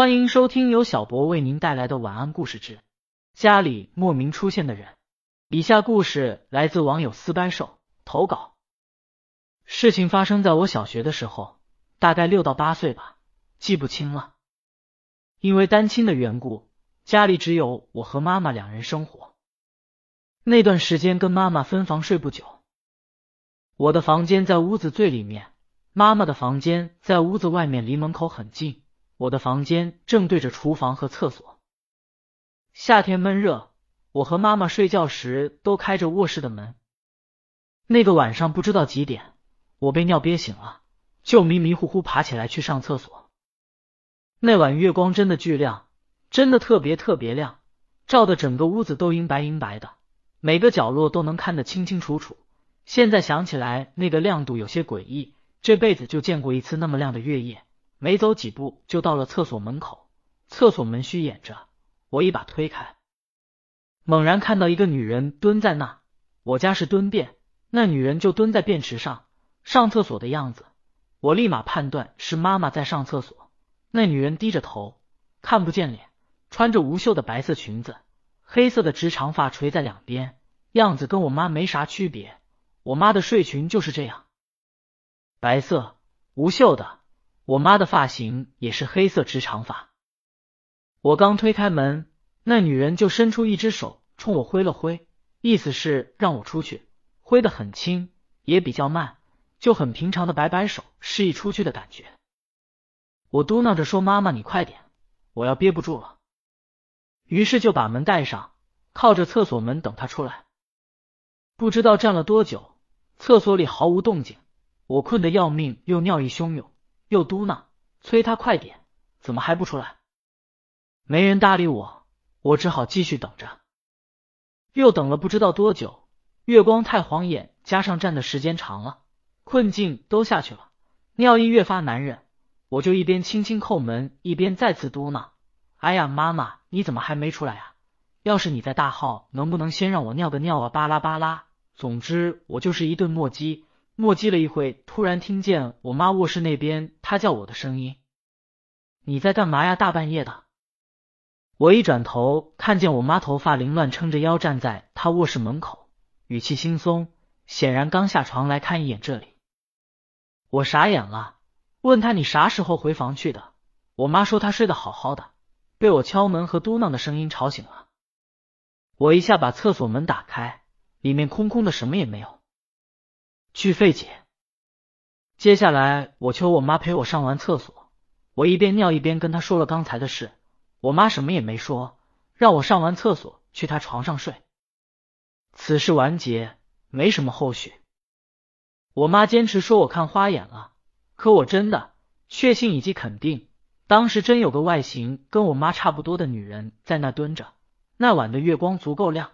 欢迎收听由小博为您带来的晚安故事之家里莫名出现的人。以下故事来自网友四掰手投稿。事情发生在我小学的时候，大概六到八岁吧，记不清了。因为单亲的缘故，家里只有我和妈妈两人生活。那段时间跟妈妈分房睡不久，我的房间在屋子最里面，妈妈的房间在屋子外面，离门口很近。我的房间正对着厨房和厕所。夏天闷热，我和妈妈睡觉时都开着卧室的门。那个晚上不知道几点，我被尿憋醒了，就迷迷糊糊爬起来去上厕所。那晚月光真的巨亮，真的特别特别亮，照的整个屋子都银白银白的，每个角落都能看得清清楚楚。现在想起来，那个亮度有些诡异，这辈子就见过一次那么亮的月夜。没走几步就到了厕所门口，厕所门虚掩着，我一把推开，猛然看到一个女人蹲在那。我家是蹲便，那女人就蹲在便池上上厕所的样子，我立马判断是妈妈在上厕所。那女人低着头，看不见脸，穿着无袖的白色裙子，黑色的直长发垂在两边，样子跟我妈没啥区别。我妈的睡裙就是这样，白色无袖的。我妈的发型也是黑色直长发。我刚推开门，那女人就伸出一只手冲我挥了挥，意思是让我出去。挥得很轻，也比较慢，就很平常的摆摆手，示意出去的感觉。我嘟囔着说：“妈妈，你快点，我要憋不住了。”于是就把门带上，靠着厕所门等她出来。不知道站了多久，厕所里毫无动静，我困得要命，又尿意汹涌。又嘟囔催他快点，怎么还不出来？没人搭理我，我只好继续等着。又等了不知道多久，月光太晃眼，加上站的时间长了，困劲都下去了，尿意越发难忍，我就一边轻轻叩门，一边再次嘟囔：“哎呀，妈妈，你怎么还没出来啊？要是你在大号，能不能先让我尿个尿啊？巴拉巴拉，总之我就是一顿磨叽。”磨叽了一会，突然听见我妈卧室那边她叫我的声音：“你在干嘛呀？大半夜的！”我一转头，看见我妈头发凌乱，撑着腰站在她卧室门口，语气轻松，显然刚下床来看一眼这里。我傻眼了，问她：“你啥时候回房去的？”我妈说她睡得好好的，被我敲门和嘟囔的声音吵醒了。我一下把厕所门打开，里面空空的，什么也没有。巨费解。接下来我求我妈陪我上完厕所，我一边尿一边跟她说了刚才的事。我妈什么也没说，让我上完厕所去她床上睡。此事完结，没什么后续。我妈坚持说我看花眼了，可我真的确信以及肯定，当时真有个外形跟我妈差不多的女人在那蹲着。那晚的月光足够亮。